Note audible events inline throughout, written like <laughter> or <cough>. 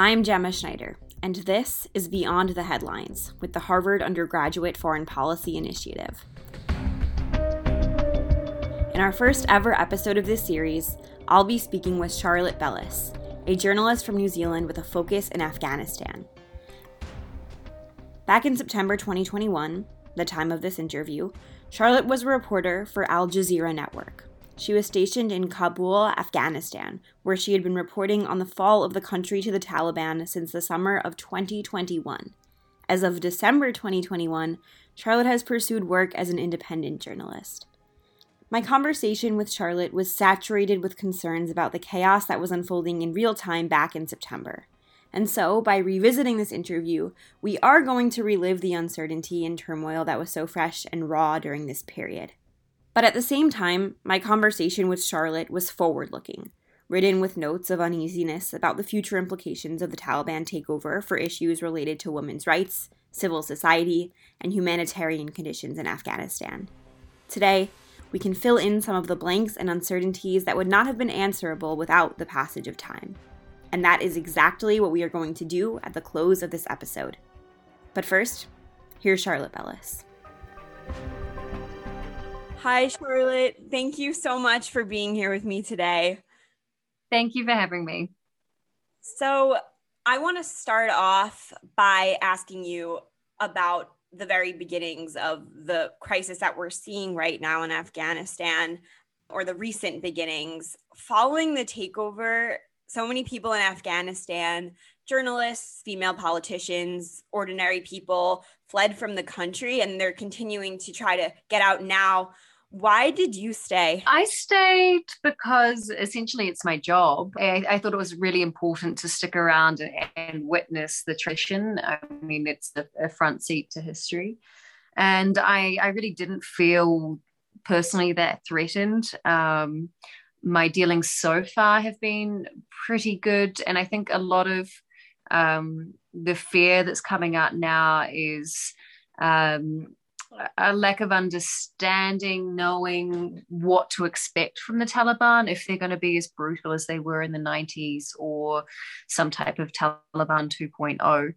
I'm Gemma Schneider, and this is Beyond the Headlines with the Harvard Undergraduate Foreign Policy Initiative. In our first ever episode of this series, I'll be speaking with Charlotte Bellis, a journalist from New Zealand with a focus in Afghanistan. Back in September 2021, the time of this interview, Charlotte was a reporter for Al Jazeera Network. She was stationed in Kabul, Afghanistan, where she had been reporting on the fall of the country to the Taliban since the summer of 2021. As of December 2021, Charlotte has pursued work as an independent journalist. My conversation with Charlotte was saturated with concerns about the chaos that was unfolding in real time back in September. And so, by revisiting this interview, we are going to relive the uncertainty and turmoil that was so fresh and raw during this period. But at the same time, my conversation with Charlotte was forward looking, written with notes of uneasiness about the future implications of the Taliban takeover for issues related to women's rights, civil society, and humanitarian conditions in Afghanistan. Today, we can fill in some of the blanks and uncertainties that would not have been answerable without the passage of time. And that is exactly what we are going to do at the close of this episode. But first, here's Charlotte Bellis. Hi, Charlotte. Thank you so much for being here with me today. Thank you for having me. So, I want to start off by asking you about the very beginnings of the crisis that we're seeing right now in Afghanistan, or the recent beginnings. Following the takeover, so many people in Afghanistan, journalists, female politicians, ordinary people, fled from the country and they're continuing to try to get out now why did you stay? I stayed because essentially it's my job. I, I thought it was really important to stick around and, witness the tradition. I mean, it's a, a front seat to history. And I, I really didn't feel personally that threatened. Um, my dealings so far have been pretty good. And I think a lot of um, the fear that's coming out now is um, a lack of understanding, knowing what to expect from the Taliban, if they're going to be as brutal as they were in the 90s or some type of Taliban 2.0.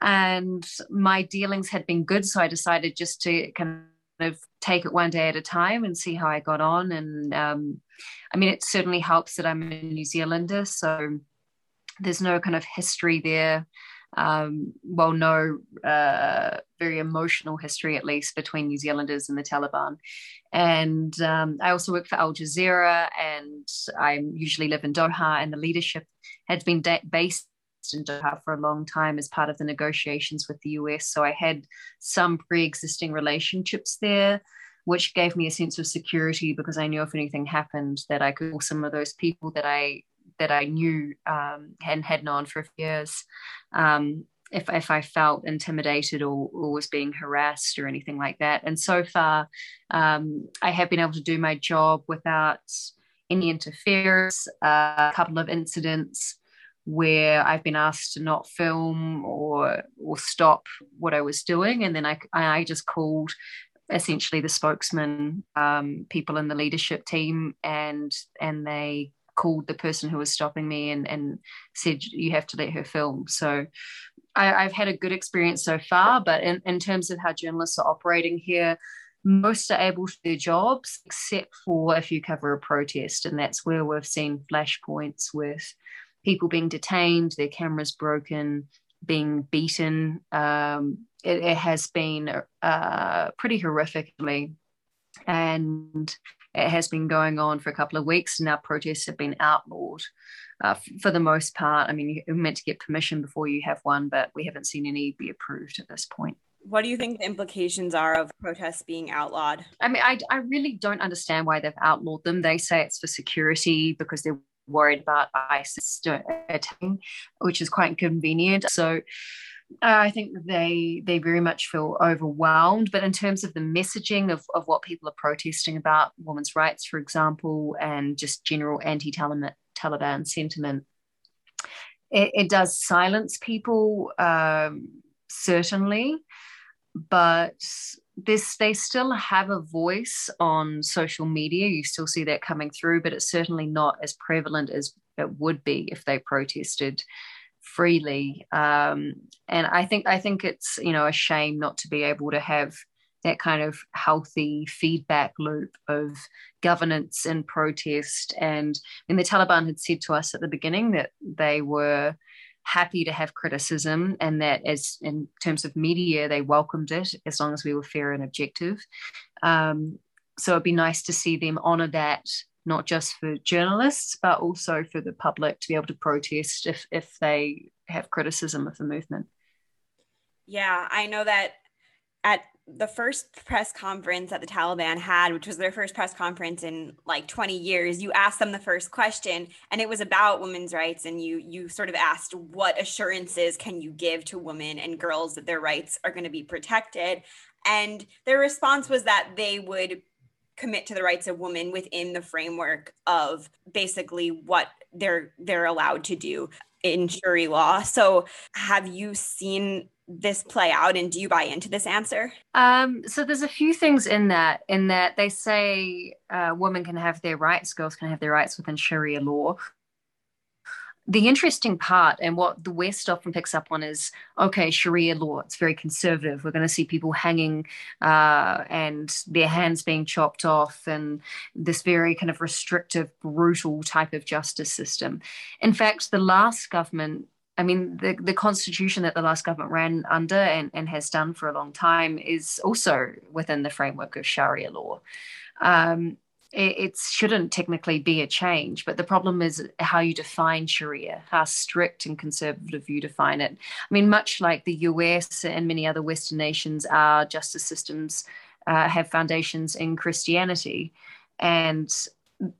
And my dealings had been good, so I decided just to kind of take it one day at a time and see how I got on. And um, I mean, it certainly helps that I'm a New Zealander, so there's no kind of history there um, well, no uh, very emotional history, at least, between New Zealanders and the Taliban. And um, I also work for Al Jazeera, and I usually live in Doha, and the leadership had been da- based in Doha for a long time as part of the negotiations with the US. So I had some pre existing relationships there. Which gave me a sense of security because I knew if anything happened that I could call some of those people that I that I knew um, and had known for years. Um, if, if I felt intimidated or, or, was being harassed or anything like that. And so far, um, I have been able to do my job without any interference. Uh, a couple of incidents where I've been asked to not film or or stop what I was doing, and then I I just called essentially the spokesman, um, people in the leadership team, and and they called the person who was stopping me and, and said you have to let her film. So I, have had a good experience so far but in, in terms of how journalists are operating here most are able to do their jobs except for if you cover a protest and that's where we've seen flashpoints with people being detained their cameras broken being beaten. Um, it, it, has been uh, pretty horrifically. And it has been going on for a couple of weeks, and our protests have been outlawed uh, for the most part. I mean, you're meant to get permission before you have one, but we haven't seen any be approved at this point. What do you think the implications are of protests being outlawed? I mean, I, I really don't understand why they've outlawed them. They say it's for security because they're worried about ISIS attacking, which is quite convenient. So I think they they very much feel overwhelmed. But in terms of the messaging of, of what people are protesting about, women's rights, for example, and just general anti-Taliban sentiment, it, it, does silence people um, certainly, but this they still have a voice on social media. You still see that coming through, but it's certainly not as prevalent as it would be if they protested freely. Um, and I think I think it's you know a shame not to be able to have that kind of healthy feedback loop of governance and protest. And when the Taliban had said to us at the beginning that they were happy to have criticism and that as in terms of media they welcomed it as long as we were fair and objective um, so it'd be nice to see them honor that not just for journalists but also for the public to be able to protest if if they have criticism of the movement. Yeah i know that at the first press conference that the Taliban had, which was their first press conference in like 20 years, you asked them the first question and it was about women's rights and you you sort of asked what assurances can you give to women and girls that their rights are going to be protected? And their response was that they would commit to the rights of women within the framework of basically what they're they're allowed to do in Sharia law. So have you seen this play out and do you buy into this answer um, so there's a few things in that in that they say uh, women can have their rights girls can have their rights within sharia law the interesting part and what the west often picks up on is okay sharia law it's very conservative we're going to see people hanging uh, and their hands being chopped off and this very kind of restrictive brutal type of justice system in fact the last government I mean, the, the constitution that the last government ran under and, and has done for a long time is also within the framework of Sharia law. Um, it, shouldn't technically be a change, but the problem is how you define Sharia, how strict and conservative you define it. I mean, much like the US and many other Western nations, our justice systems uh, have foundations in Christianity. And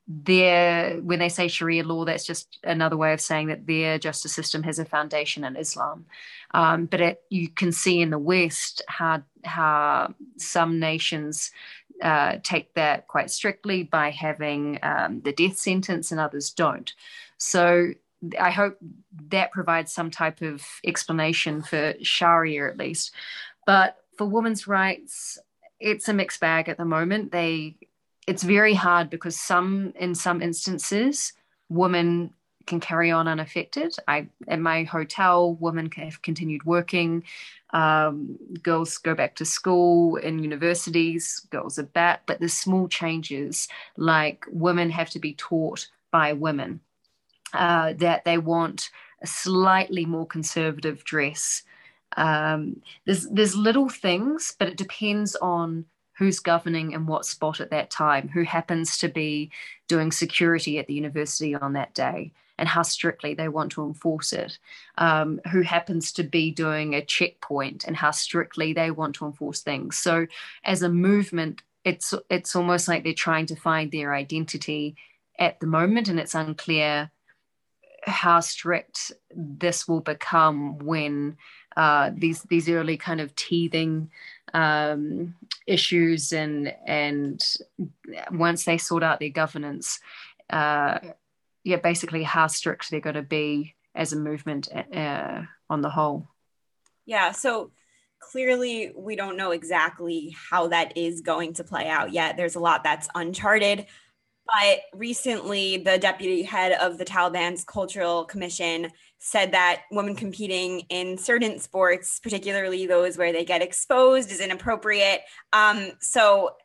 their when they say Sharia law, that's just another way of saying that their justice system has a foundation in Islam. Um, but it, you can see in the West how how some nations uh, take that quite strictly by having um, the death sentence, and others don't. So I hope that provides some type of explanation for Sharia at least. But for women's rights, it's a mixed bag at the moment. They it's very hard because some in some instances women can carry on unaffected. I at my hotel, women have continued working. Um, girls go back to school in universities. Girls are back, but there's small changes like women have to be taught by women uh, that they want a slightly more conservative dress. Um, there's there's little things, but it depends on who's governing in what spot at that time, who happens to be doing security at the university on that day, and how strictly they want to enforce it, um, who happens to be doing a checkpoint, and how strictly they want to enforce things. So, as a movement, it's it's almost like they're trying to find their identity at the moment, and it's unclear how strict this will become when uh, these these early kind of teething um, issues and and once they sort out their governance, uh, yeah, basically how strict they're going to be as a movement uh, on the whole. Yeah. So clearly, we don't know exactly how that is going to play out yet. There's a lot that's uncharted. But recently, the deputy head of the Taliban's Cultural Commission said that women competing in certain sports, particularly those where they get exposed, is inappropriate. Um, so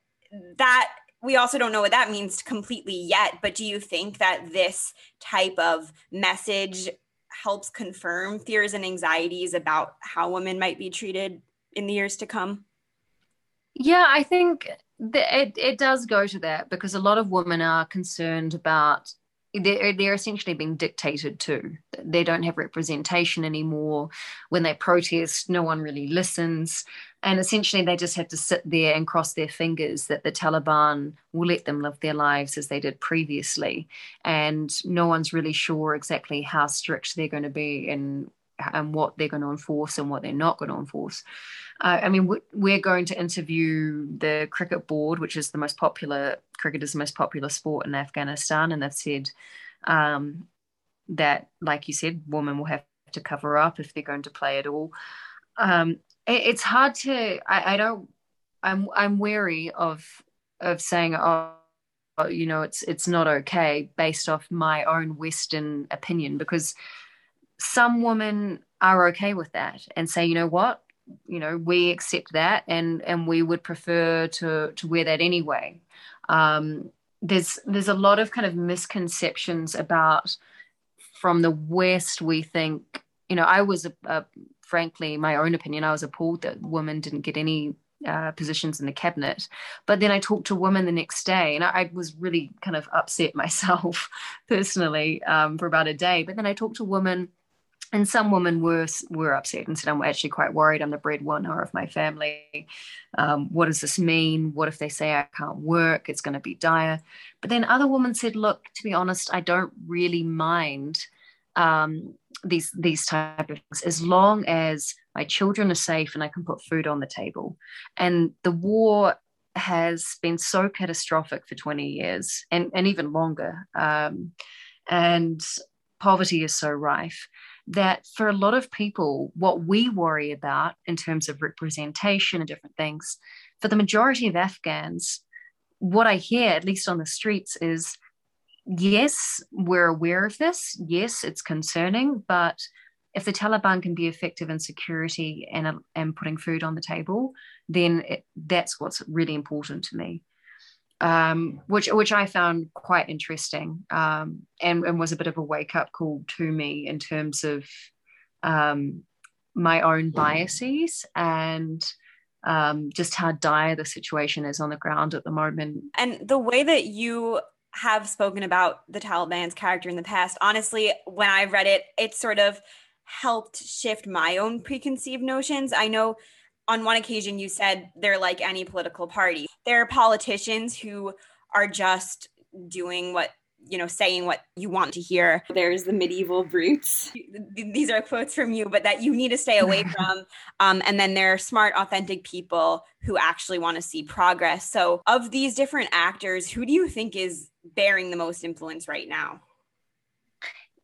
that we also don't know what that means completely yet. But do you think that this type of message helps confirm fears and anxieties about how women might be treated in the years to come? Yeah, I think it, it does go to that because a lot of women are concerned about they're, they're essentially being dictated to. They don't have representation anymore. When they protest, no one really listens. And essentially, they just have to sit there and cross their fingers that the Taliban will let them live their lives as they did previously. And no one's really sure exactly how strict they're going to be and, and what they're going to enforce and what they're not going to enforce. Uh, I mean, we're going to interview the cricket board, which is the most popular, cricket is the most popular sport in Afghanistan. And they've said um, that, like you said, women will have to cover up if they're going to play at all. Um, it, it's hard to, I, I don't, I'm, I'm wary of, of saying, oh, you know, it's, it's not okay based off my own Western opinion because some women are okay with that and say, you know what, you know, we accept that, and and we would prefer to to wear that anyway. Um, there's there's a lot of kind of misconceptions about from the West. We think, you know, I was a, a frankly, my own opinion, I was appalled that women didn't get any uh, positions in the cabinet. But then I talked to women the next day, and I, I was really kind of upset <laughs> myself personally um, for about a day. But then I talked to women, and some women were were upset and said, "I'm actually quite worried. I'm the breadwinner of my family. Um, what does this mean? What if they say I can't work? It's going to be dire." But then other women said, "Look, to be honest, I don't really mind." Um, these these type of things as long as my children are safe and I can put food on the table. And the war has been so catastrophic for 20 years and, and even longer. Um, and poverty is so rife that for a lot of people, what we worry about in terms of representation and different things, for the majority of Afghans, what I hear, at least on the streets, is yes, we're aware of this. Yes, it's concerning, but if the Taliban can be effective in security and, and putting food on the table, then it, that's what's really important to me. Um, which which I found quite interesting um, and, and was a bit of a wake up call to me in terms of um, my own biases and um, just how dire the situation is on the ground at the moment. And the way that you have spoken about the Taliban's character in the past, honestly, when I read it, it sort of helped shift my own preconceived notions. I know on one occasion you said they're like any political party. There are politicians who are just doing what you know saying what you want to hear. There's the medieval brutes. These are quotes from you but that you need to stay away <laughs> from. Um, and then there are smart authentic people who actually want to see progress. So of these different actors who do you think is bearing the most influence right now?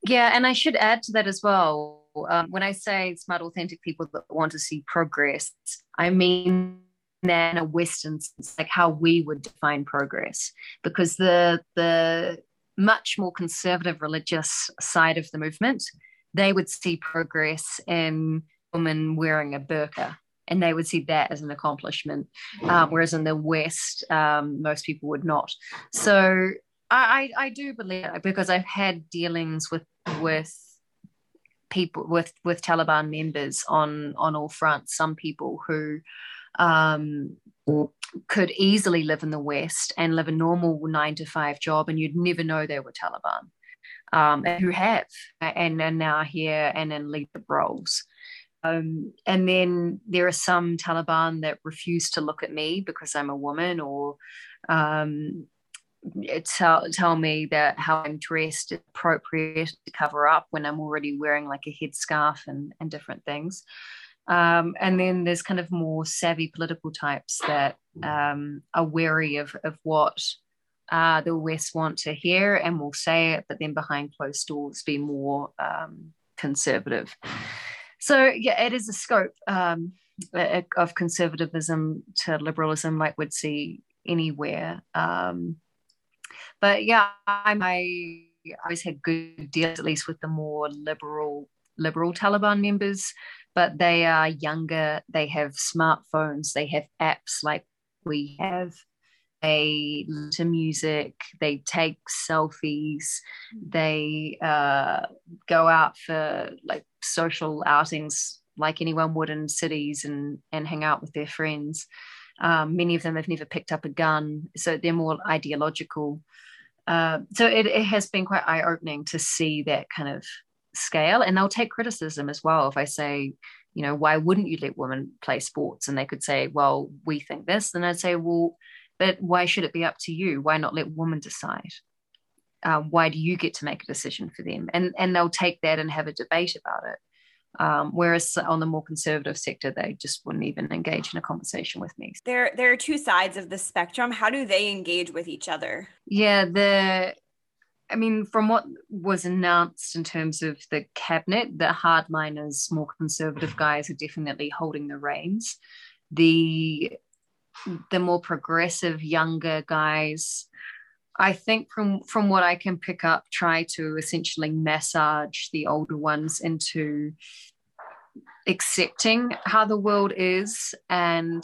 Yeah and i should add to that as well um, when I say smart, authentic people that want to see progress, I mean that in a Western sense, like how we would define progress, because the the much more conservative religious side of the movement, they would see progress in women wearing a burqa and they would see that as an accomplishment. Um, whereas in the West, um, most people would not. So I, I, I do believe because I've had dealings with with people with with Taliban members on on all fronts. Some people who um, could easily live in the West and live a normal nine to five job, and you'd never know they were Taliban. Um, who have and are now here and in leadership roles. Um, and then there are some Taliban that refuse to look at me because I'm a woman or um, tell tell me that how I'm dressed is appropriate to cover up when I'm already wearing like a headscarf and and different things. Um, and then there's kind of more savvy political types that um, are wary of of what uh, the West want to hear and will say it, but then behind closed doors be more um, conservative. So yeah, it is a scope um, of conservatism to liberalism, like we'd see anywhere. Um, but yeah, I, I always had good deals, at least with the more liberal liberal Taliban members. But they are younger. They have smartphones. They have apps like we have. They listen to music. They take selfies. They uh, go out for like social outings like anyone would in cities and and hang out with their friends. Um, many of them have never picked up a gun, so they're more ideological. Uh, so it, it has been quite eye opening to see that kind of scale, and they'll take criticism as well. If I say, you know, why wouldn't you let women play sports? And they could say, well, we think this. Then I'd say, well, but why should it be up to you? Why not let women decide? Uh, why do you get to make a decision for them? And and they'll take that and have a debate about it. Um, whereas on the more conservative sector, they just wouldn't even engage in a conversation with me. There, there are two sides of the spectrum. How do they engage with each other? Yeah, the, I mean, from what was announced in terms of the cabinet, the hardliners, more conservative guys are definitely holding the reins. The, the more progressive younger guys I think from from what I can pick up, try to essentially massage the older ones into accepting how the world is and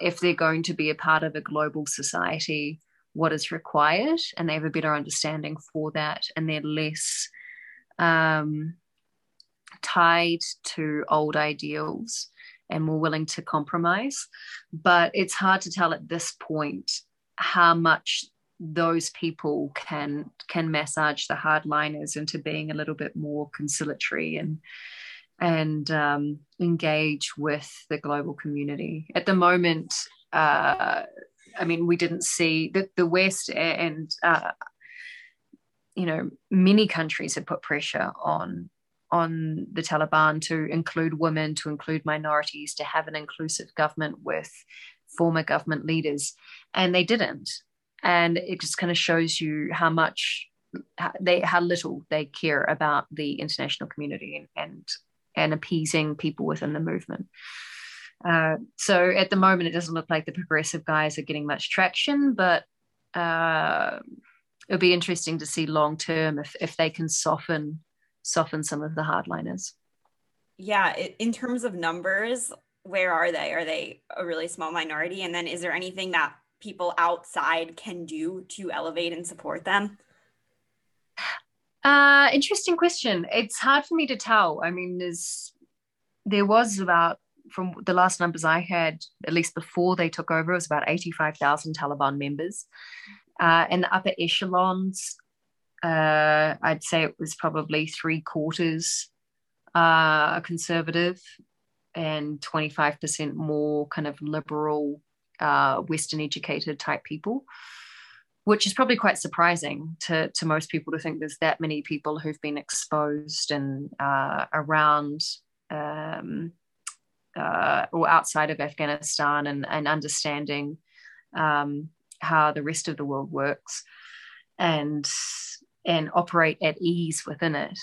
if they're going to be a part of a global society, what is required, and they have a better understanding for that, and they're less um, tied to old ideals and more willing to compromise. But it's hard to tell at this point how much those people can can massage the hardliners into being a little bit more conciliatory and and um, engage with the global community. At the moment, uh, I mean, we didn't see that the West and uh, you know many countries have put pressure on on the Taliban to include women, to include minorities, to have an inclusive government with former government leaders, and they didn't. And it just kind of shows you how much how they how little they care about the international community and and appeasing people within the movement. Uh, so at the moment, it doesn't look like the progressive guys are getting much traction, but uh, it'll be interesting to see long term if if they can soften soften some of the hardliners. Yeah, in terms of numbers, where are they? Are they a really small minority? And then is there anything that people outside can do to elevate and support them? Uh, interesting question. It's hard for me to tell. I mean, there's there was about from the last numbers I had, at least before they took over, it was about 85,000 Taliban members. Uh, in the upper echelons, uh, I'd say it was probably three quarters uh, conservative and 25% more kind of liberal, uh, Western educated type people which is probably quite surprising to, to most people to think there's that many people who've been exposed and uh, around um, uh, or outside of Afghanistan and, and understanding um, how the rest of the world works and and operate at ease within it.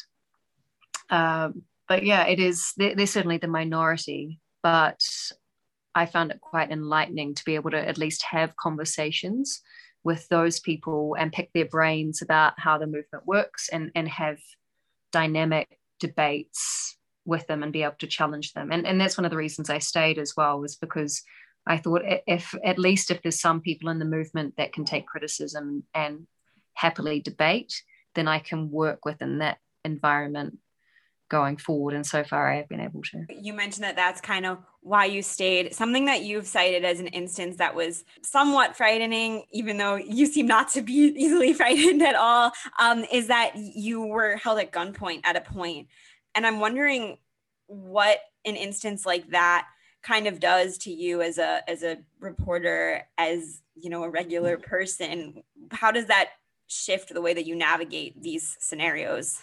Um, but yeah, it is they're, they're certainly the minority, but I found it quite enlightening to be able to at least have conversations with those people and pick their brains about how the movement works and, and have dynamic debates with them and be able to challenge them. And, and that's one of the reasons I stayed as well, was because I thought if at least if there's some people in the movement that can take criticism and happily debate, then I can work within that environment going forward. And so far, I have been able to. You mentioned that that's kind of why you stayed. Something that you've cited as an instance that was somewhat frightening, even though you seem not to be <laughs> easily frightened at all, um, is that you were held at gunpoint at a point. And I'm wondering what an instance like that kind of does to you as a as a reporter as you know a regular person how does that shift the way that you navigate these scenarios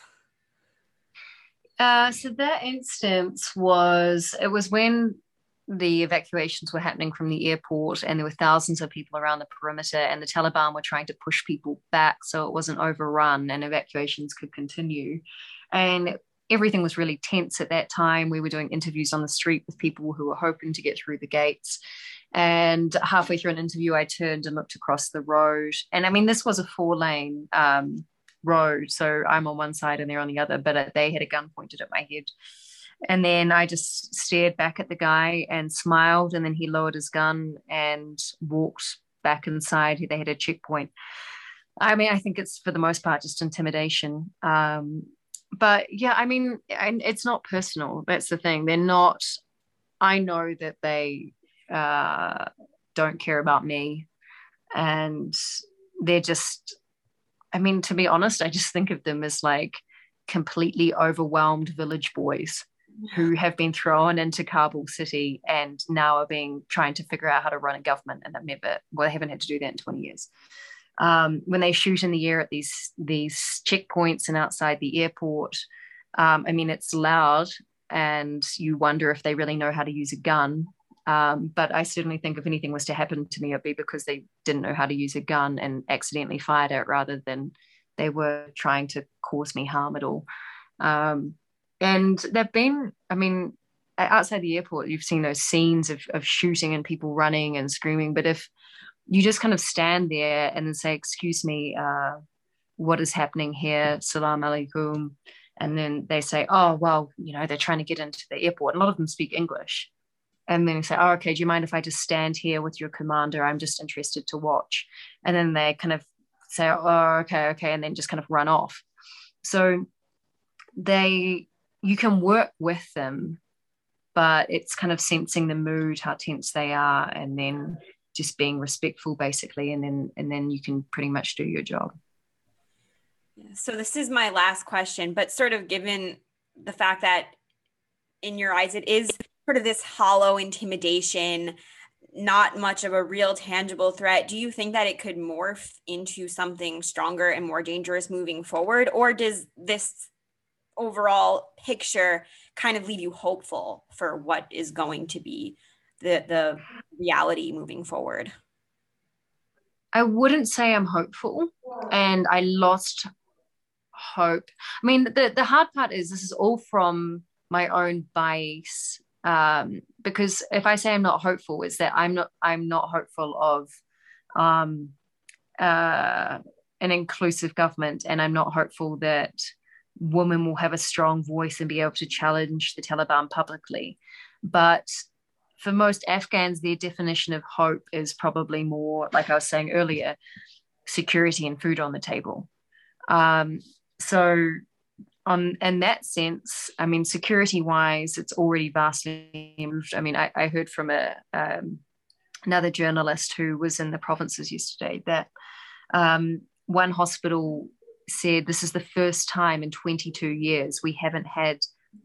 uh, so that instance was it was when the evacuations were happening from the airport and there were thousands of people around the perimeter and the Taliban were trying to push people back so it wasn't overrun and evacuations could continue. And everything was really tense at that time. We were doing interviews on the street with people who were hoping to get through the gates. And halfway through an interview, I turned and looked across the road. And I mean, this was a four lane um, road. So I'm on one side and they're on the other, but they had a gun pointed at my head. And then I just stared back at the guy and smiled. And then he lowered his gun and walked back inside. They had a checkpoint. I mean, I think it's for the most part just intimidation. Um, but yeah, I mean, and it's not personal. That's the thing. They're not. I know that they uh, don't care about me, and they're just I mean, to be honest, I just think of them as like completely overwhelmed village boys who have been thrown into Kabul city and now are being trying to figure out how to run a government and have never well they haven't had to do that in 20 years. Um, when they shoot in the air at these these checkpoints and outside the airport, um, I mean it's loud and you wonder if they really know how to use a gun um, but I certainly think if anything was to happen to me, it'd be because they didn't know how to use a gun and accidentally fired it rather than they were trying to cause me harm at all. Um, and they've been, I mean, outside the airport, you've seen those scenes of, of shooting and people running and screaming. But if you just kind of stand there and then say, "Excuse me, uh, what is happening here?" Salam alaikum, and then they say, "Oh, well, you know, they're trying to get into the airport." A lot of them speak English, and then you say, "Oh, okay. Do you mind if I just stand here with your commander? I'm just interested to watch." And then they kind of say, "Oh, okay, okay," and then just kind of run off. So they, you can work with them, but it's kind of sensing the mood, how tense they are, and then just being respectful, basically, and then and then you can pretty much do your job. So this is my last question, but sort of given the fact that in your eyes it is sort of this hollow intimidation not much of a real tangible threat do you think that it could morph into something stronger and more dangerous moving forward or does this overall picture kind of leave you hopeful for what is going to be the the reality moving forward? I wouldn't say i'm hopeful and i lost hope. I mean the the hard part is this is all from my own bias um, because if I say I'm not hopeful, is that I'm not I'm not hopeful of um, uh, an inclusive government, and I'm not hopeful that women will have a strong voice and be able to challenge the Taliban publicly. But for most Afghans, their definition of hope is probably more, like I was saying earlier, security and food on the table. Um, so on in that sense, I mean, security wise, it's already vastly improved. I mean, I, I heard from a um, another journalist who was in the provinces yesterday that um, one hospital said this is the first time in 22 years we haven't had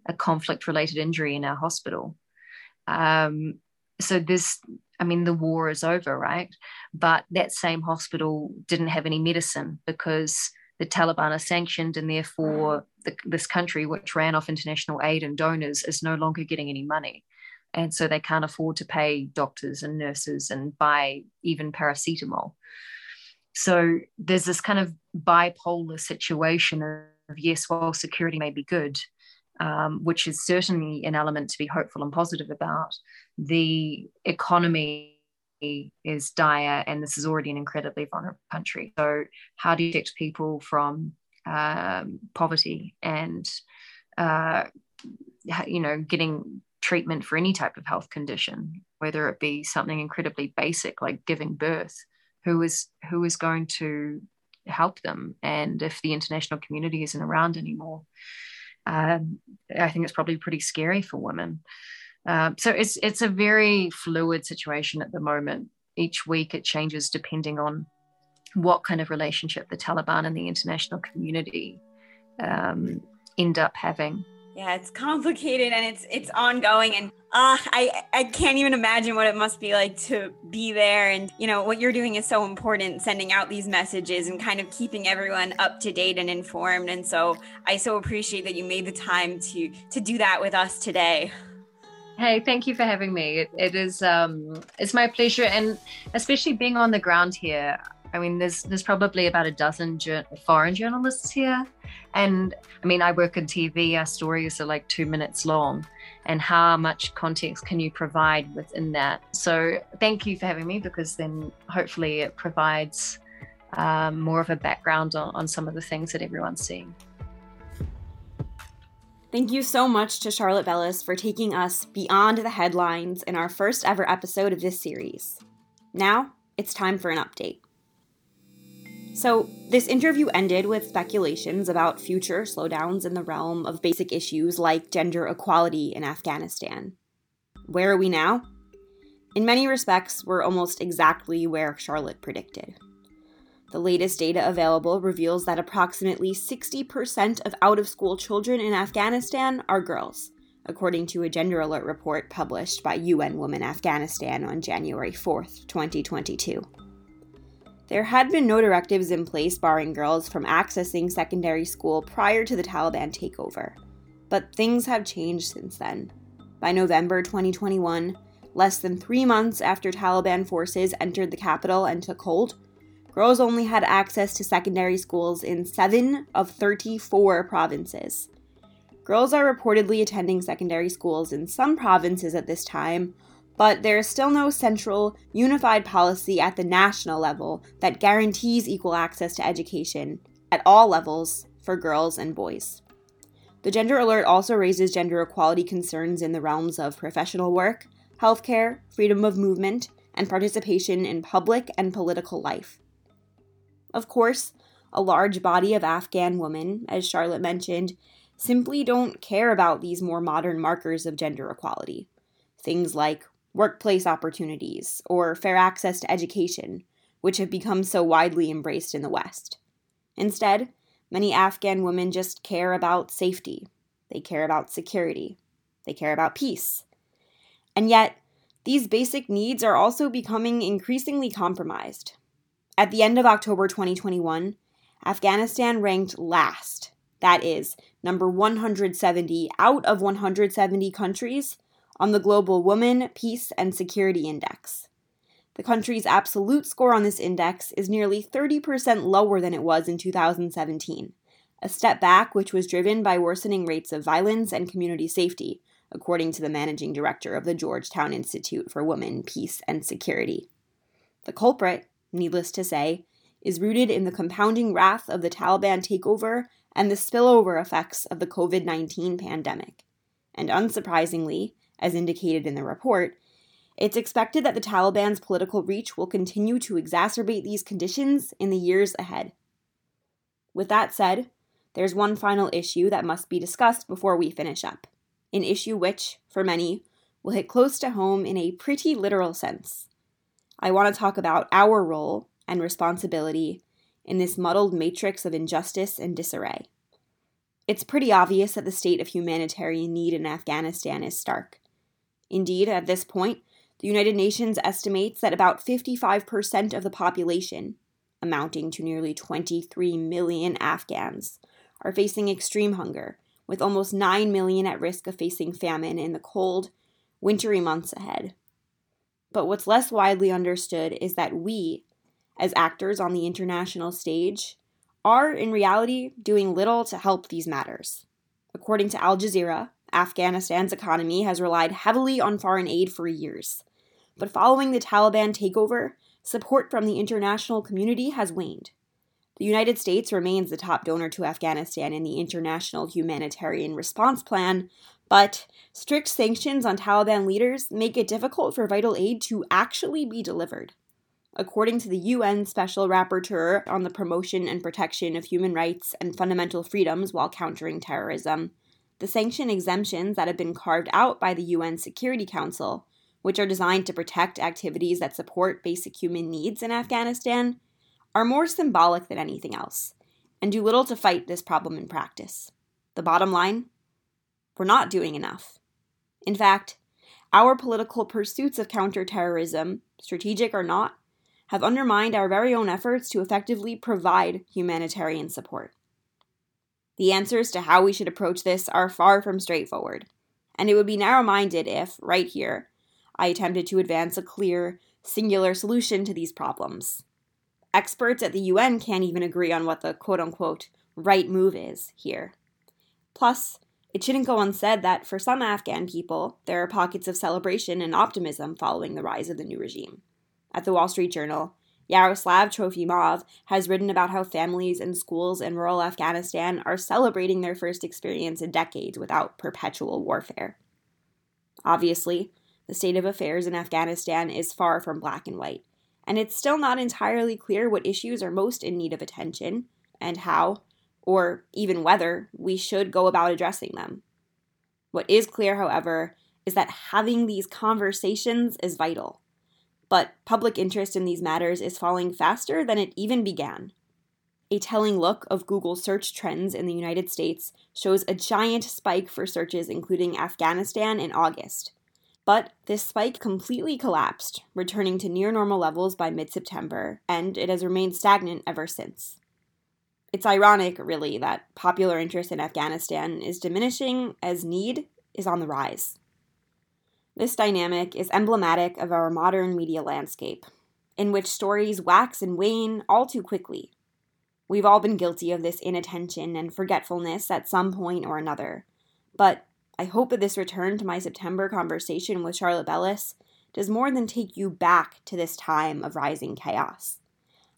a conflict related injury in our hospital. Um, so this, I mean, the war is over, right? But that same hospital didn't have any medicine because the Taliban are sanctioned, and therefore the, this country, which ran off international aid and donors, is no longer getting any money. And so they can't afford to pay doctors and nurses and buy even paracetamol. So there's this kind of bipolar situation of yes, while security may be good, um, which is certainly an element to be hopeful and positive about, the economy is dire and this is already an incredibly vulnerable country. So, how do you protect people from um, poverty and, uh, you know, getting treatment for any type of health condition, whether it be something incredibly basic like giving birth? Who is who is going to help them? And if the international community isn't around anymore, um, I think it's probably pretty scary for women. Um, so it's it's a very fluid situation at the moment. Each week it changes depending on what kind of relationship the Taliban and the international community um, end up having. Yeah, it's complicated and it's it's ongoing, and uh, I I can't even imagine what it must be like to be there. And you know what you're doing is so important, sending out these messages and kind of keeping everyone up to date and informed. And so I so appreciate that you made the time to to do that with us today. Hey, thank you for having me. it, it is um, it's my pleasure, and especially being on the ground here. I mean, there's there's probably about a dozen jur- foreign journalists here, and I mean, I work in TV. Our stories are like two minutes long, and how much context can you provide within that? So, thank you for having me because then hopefully it provides um, more of a background on, on some of the things that everyone's seeing. Thank you so much to Charlotte Bellis for taking us beyond the headlines in our first ever episode of this series. Now, it's time for an update. So, this interview ended with speculations about future slowdowns in the realm of basic issues like gender equality in Afghanistan. Where are we now? In many respects, we're almost exactly where Charlotte predicted. The latest data available reveals that approximately 60% of out of school children in Afghanistan are girls, according to a Gender Alert report published by UN Women Afghanistan on January 4, 2022. There had been no directives in place barring girls from accessing secondary school prior to the Taliban takeover, but things have changed since then. By November 2021, less than three months after Taliban forces entered the capital and took hold, girls only had access to secondary schools in 7 of 34 provinces. Girls are reportedly attending secondary schools in some provinces at this time, but there is still no central, unified policy at the national level that guarantees equal access to education at all levels for girls and boys. The Gender Alert also raises gender equality concerns in the realms of professional work, healthcare, freedom of movement, and participation in public and political life. Of course, a large body of Afghan women, as Charlotte mentioned, simply don't care about these more modern markers of gender equality. Things like workplace opportunities or fair access to education, which have become so widely embraced in the West. Instead, many Afghan women just care about safety, they care about security, they care about peace. And yet, these basic needs are also becoming increasingly compromised. At the end of October 2021, Afghanistan ranked last, that is, number 170 out of 170 countries, on the Global Women, Peace, and Security Index. The country's absolute score on this index is nearly 30% lower than it was in 2017, a step back which was driven by worsening rates of violence and community safety, according to the managing director of the Georgetown Institute for Women, Peace, and Security. The culprit, needless to say, is rooted in the compounding wrath of the Taliban takeover and the spillover effects of the COVID 19 pandemic. And unsurprisingly, as indicated in the report, it's expected that the Taliban's political reach will continue to exacerbate these conditions in the years ahead. With that said, there's one final issue that must be discussed before we finish up an issue which, for many, will hit close to home in a pretty literal sense. I want to talk about our role and responsibility in this muddled matrix of injustice and disarray. It's pretty obvious that the state of humanitarian need in Afghanistan is stark. Indeed, at this point, the United Nations estimates that about 55% of the population, amounting to nearly 23 million Afghans, are facing extreme hunger with almost 9 million at risk of facing famine in the cold, wintry months ahead. But what's less widely understood is that we, as actors on the international stage, are in reality doing little to help these matters. According to Al Jazeera, Afghanistan's economy has relied heavily on foreign aid for years. But following the Taliban takeover, support from the international community has waned. The United States remains the top donor to Afghanistan in the International Humanitarian Response Plan, but strict sanctions on Taliban leaders make it difficult for vital aid to actually be delivered. According to the UN Special Rapporteur on the promotion and protection of human rights and fundamental freedoms while countering terrorism, the sanction exemptions that have been carved out by the UN Security Council, which are designed to protect activities that support basic human needs in Afghanistan, are more symbolic than anything else and do little to fight this problem in practice. The bottom line we're not doing enough. In fact, our political pursuits of counterterrorism, strategic or not, have undermined our very own efforts to effectively provide humanitarian support. The answers to how we should approach this are far from straightforward, and it would be narrow minded if, right here, I attempted to advance a clear, singular solution to these problems. Experts at the UN can't even agree on what the quote unquote right move is here. Plus, it shouldn't go unsaid that for some Afghan people, there are pockets of celebration and optimism following the rise of the new regime. At the Wall Street Journal, Yaroslav Trofimov has written about how families and schools in rural Afghanistan are celebrating their first experience in decades without perpetual warfare. Obviously, the state of affairs in Afghanistan is far from black and white and it's still not entirely clear what issues are most in need of attention and how, or even whether, we should go about addressing them. What is clear, however, is that having these conversations is vital. But public interest in these matters is falling faster than it even began. A telling look of Google search trends in the United States shows a giant spike for searches including Afghanistan in August, but this spike completely collapsed, returning to near normal levels by mid September, and it has remained stagnant ever since. It's ironic, really, that popular interest in Afghanistan is diminishing as need is on the rise. This dynamic is emblematic of our modern media landscape, in which stories wax and wane all too quickly. We've all been guilty of this inattention and forgetfulness at some point or another, but I hope that this return to my September conversation with Charlotte Bellis does more than take you back to this time of rising chaos.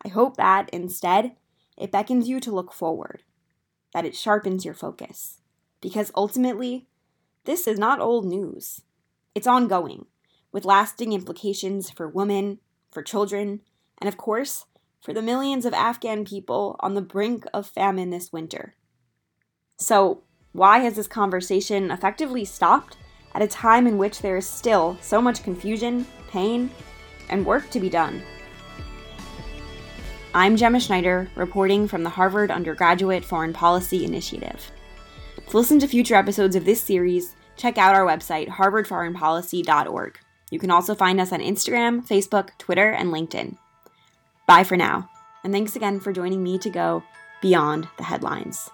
I hope that, instead, it beckons you to look forward, that it sharpens your focus. Because ultimately, this is not old news. It's ongoing, with lasting implications for women, for children, and of course, for the millions of Afghan people on the brink of famine this winter. So, why has this conversation effectively stopped at a time in which there is still so much confusion, pain, and work to be done? I'm Gemma Schneider, reporting from the Harvard Undergraduate Foreign Policy Initiative. To listen to future episodes of this series, check out our website, harvardforeignpolicy.org. You can also find us on Instagram, Facebook, Twitter, and LinkedIn. Bye for now, and thanks again for joining me to go beyond the headlines.